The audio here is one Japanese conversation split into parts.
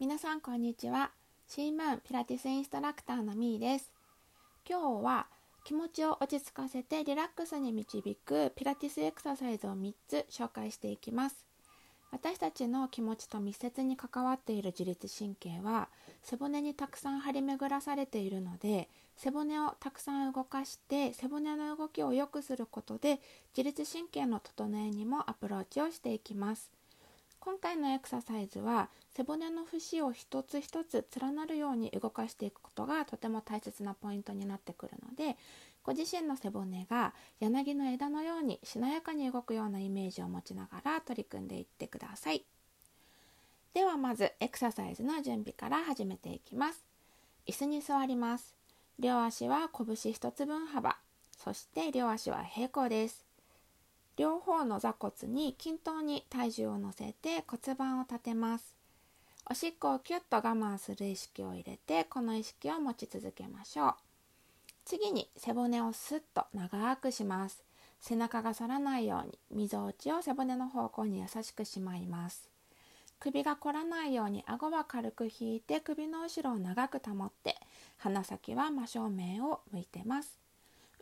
皆さんこんにちは。シームーンピラティスインストラクターのみーです。今日は気持ちを落ち着かせてリラックスに導くピラティスエクササイズを3つ紹介していきます。私たちの気持ちと密接に関わっている自律神経は背骨にたくさん張り巡らされているので背骨をたくさん動かして背骨の動きを良くすることで自律神経の整えにもアプローチをしていきます。今回のエクササイズは背骨の節を一つ一つ連なるように動かしていくことがとても大切なポイントになってくるのでご自身の背骨が柳の枝のようにしなやかに動くようなイメージを持ちながら取り組んでいってください。ではまずエクササイズの準備から始めていきます。椅子に座ります。両足は拳1つ分幅。そして両足は平行です。両方の座骨に均等に体重を乗せて骨盤を立てます。おしっこをキュッと我慢する意識を入れてこの意識を持ち続けましょう。次に背骨をスッと長くします。背中が反らないようにみぞおちを背骨の方向に優しくしまいます。首が凝らないように顎は軽く引いて首の後ろを長く保って鼻先は真正面を向いてます。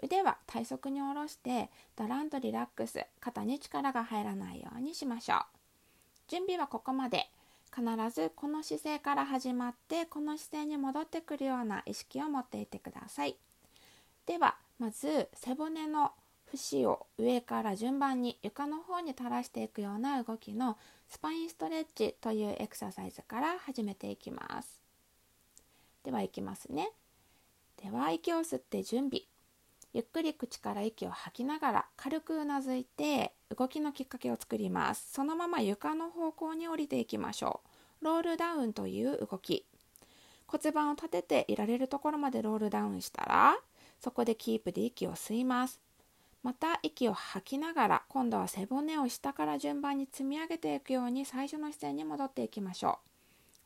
腕は体側に下ろしてだらんとリラックス肩に力が入らないようにしましょう。準備はここまで。必ずこの姿勢から始まってこの姿勢に戻ってくるような意識を持っていてください。ではまず背骨の節を上から順番に床の方に垂らしていくような動きのスパインストレッチというエクササイズから始めていきます。ではいきますね。では息を吸って準備。ゆっくり口から息を吐きながら軽くうなずいて動きのきっかけを作ります。そのまま床の方向に降りていきましょう。ロールダウンという動き。骨盤を立てていられるところまでロールダウンしたらそこでキープで息を吸います。また息を吐きながら今度は背骨を下から順番に積み上げていくように最初の姿勢に戻っていきましょ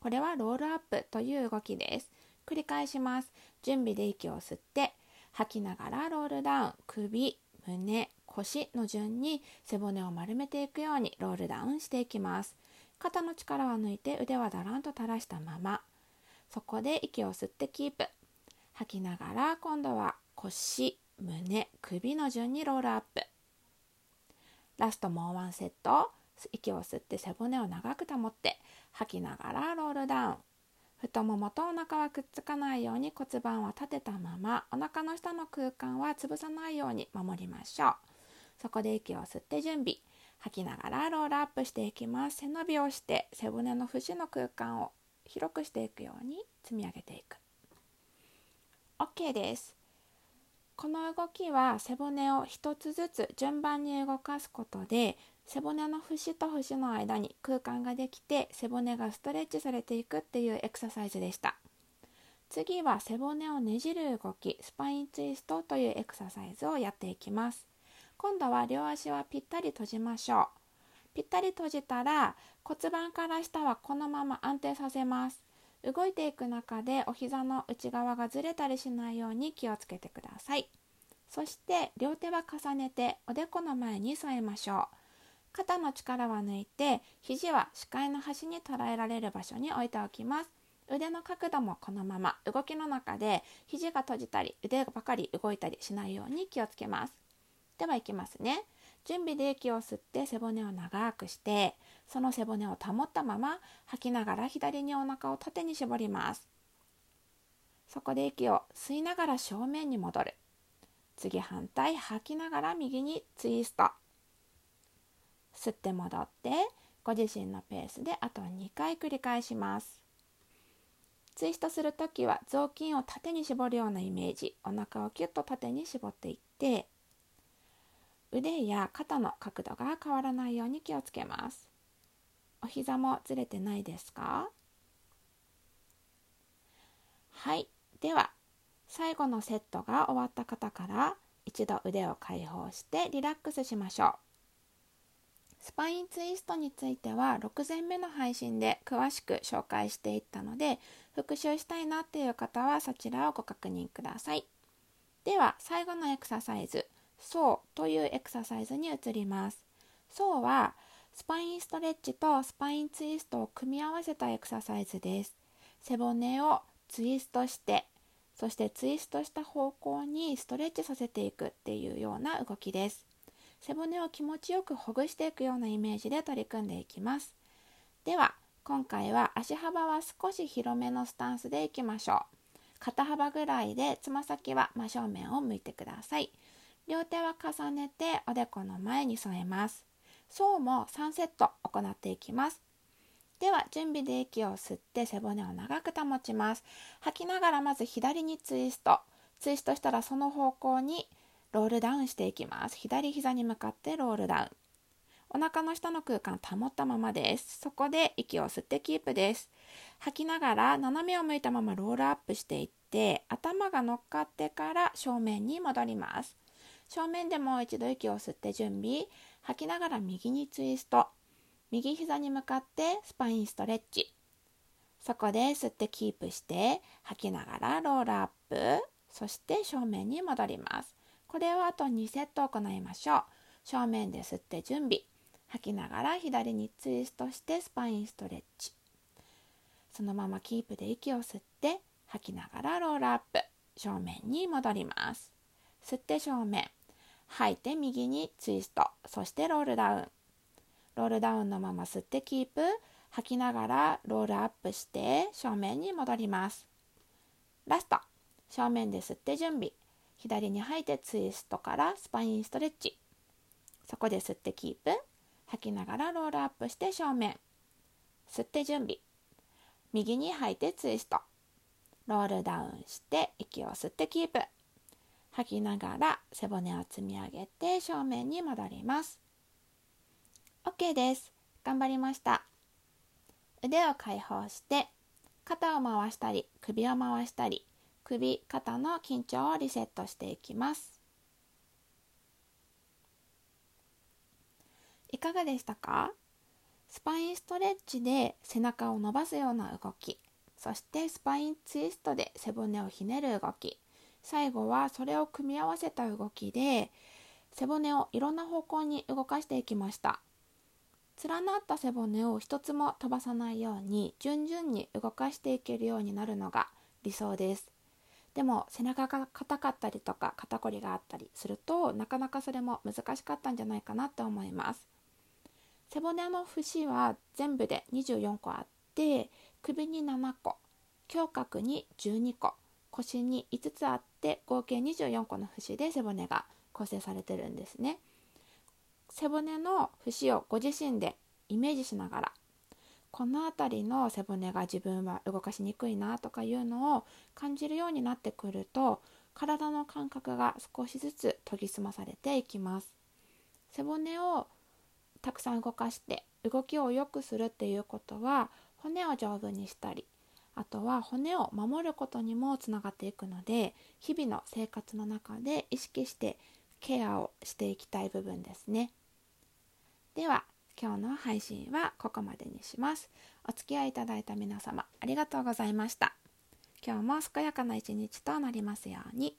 う。これはロールアップという動きです。繰り返します。準備で息を吸って吐きながらロールダウン。首胸腰の順に背骨を丸めていくようにロールダウンしていきます。肩の力を抜いて腕はだらんと垂らしたまま。そこで息を吸ってキープ。吐きながら今度は腰胸首の順にロールアップ。ラストもうワンセット。息を吸って背骨を長く保って吐きながらロールダウン。太ももとお腹はくっつかないように骨盤は立てたままお腹の下の空間は潰さないように守りましょう。そこで息を吸って準備。吐きながらロールアップしていきます。背伸びをして背骨の節の空間を広くしていくように積み上げていく。OK です。この動きは背骨を一つずつ順番に動かすことで背骨の節と節の間に空間ができて背骨がストレッチされていくっていうエクササイズでした。次は背骨をねじる動きスパインツイストというエクササイズをやっていきます。今度は両足はぴったり閉じましょう。ぴったり閉じたら骨盤から下はこのまま安定させます。動いていく中でお膝の内側がずれたりしないように気をつけてください。そして両手は重ねておでこの前に添えましょう。肩の力は抜いて肘は視界の端に捉えられる場所に置いておきます。腕の角度もこのまま。動きの中で肘が閉じたり腕ばかり動いたりしないように気をつけます。ではいきますね。準備で息を吸って背骨を長くしてその背骨を保ったまま吐きながら左にお腹を縦に絞ります。そこで息を吸いながら正面に戻る。次反対吐きながら右にツイスト。吸って戻ってご自身のペースであと2回繰り返します。ツイストする時は雑巾を縦に絞るようなイメージ。お腹をキュッと縦に絞っていって腕や肩の角度が変わらないように気をつけます。お膝もずれてないですか？はい。では最後のセットが終わった方から一度腕を解放してリラックスしましょう。スパインツイストについては6前目の配信で詳しく紹介していったので復習したいなっていう方はそちらをご確認ください。では最後のエクササイズ「そう」というエクササイズに移ります。そうはスパインストレッチとスパインツイストを組み合わせたエクササイズです。背骨をツイストしてそしてツイストした方向にストレッチさせていくっていうような動きです。背骨を気持ちよくほぐしていくようなイメージで取り組んでいきます。では今回は足幅は少し広めのスタンスでいきましょう。肩幅ぐらいでつま先は真正面を向いてください。両手は重ねておでこの前に添えます。そうも3セット行っていきます。では準備で息を吸って背骨を長く保ちます。吐きながらまず左にツイスト。ツイストしたらその方向にロールダウンしていきます。左膝に向かってロールダウン。お腹の下の空間保ったままです。そこで息を吸ってキープです。吐きながら斜めを向いたままロールアップしていって頭が乗っかってから正面に戻ります。正面でもう一度息を吸って準備。吐きながら右にツイスト。右膝に向かってスパインストレッチ。そこで吸ってキープして吐きながらロールアップ。そして正面に戻ります。これをあと2セット行いましょう。正面で吸って準備。吐きながら左にツイストしてスパインストレッチ。そのままキープで息を吸って吐きながらロールアップ。正面に戻ります。吸って正面。吐いて右にツイスト。そしてロールダウン。ロールダウンのまま吸ってキープ。吐きながらロールアップして正面に戻ります。ラスト。正面で吸って準備。左に吐いてツイストからスパインストレッチ。そこで吸ってキープ。吐きながらロールアップして正面。吸って準備。右に吐いてツイスト。ロールダウンして息を吸ってキープ。吐きながら背骨を積み上げて正面に戻ります。OK です。頑張りました。腕を解放して肩を回したり首を回したり首肩の緊張をリセットしていきます。いかがでしたか？スパインストレッチで背中を伸ばすような動きそしてスパインツイストで背骨をひねる動き最後はそれを組み合わせた動きで背骨をいろんな方向に動かしていきました。連なった背骨を一つも飛ばさないように順々に動かしていけるようになるのが理想です。でも背中が硬かったりとか肩こりがあったりするとなかなかそれも難しかったんじゃないかなと思います。背骨の節は全部で24個あって首に7個胸郭に12個腰に5つあって合計24個の節で背骨が構成されてるんですね。背骨の節をご自身でイメージしながらこの辺りの背骨が自分は動かしにくいなとかいうのを感じるようになってくると体の感覚が少しずつ研ぎ澄まされていきます。背骨をたくさん動かして動きを良くするっていうことは骨を丈夫にしたりあとは骨を守ることにもつながっていくので日々の生活の中で意識してケアをしていきたい部分ですね。では今日の配信はここまでにしますお付き合いいただいた皆様ありがとうございました今日も健やかな一日となりますように。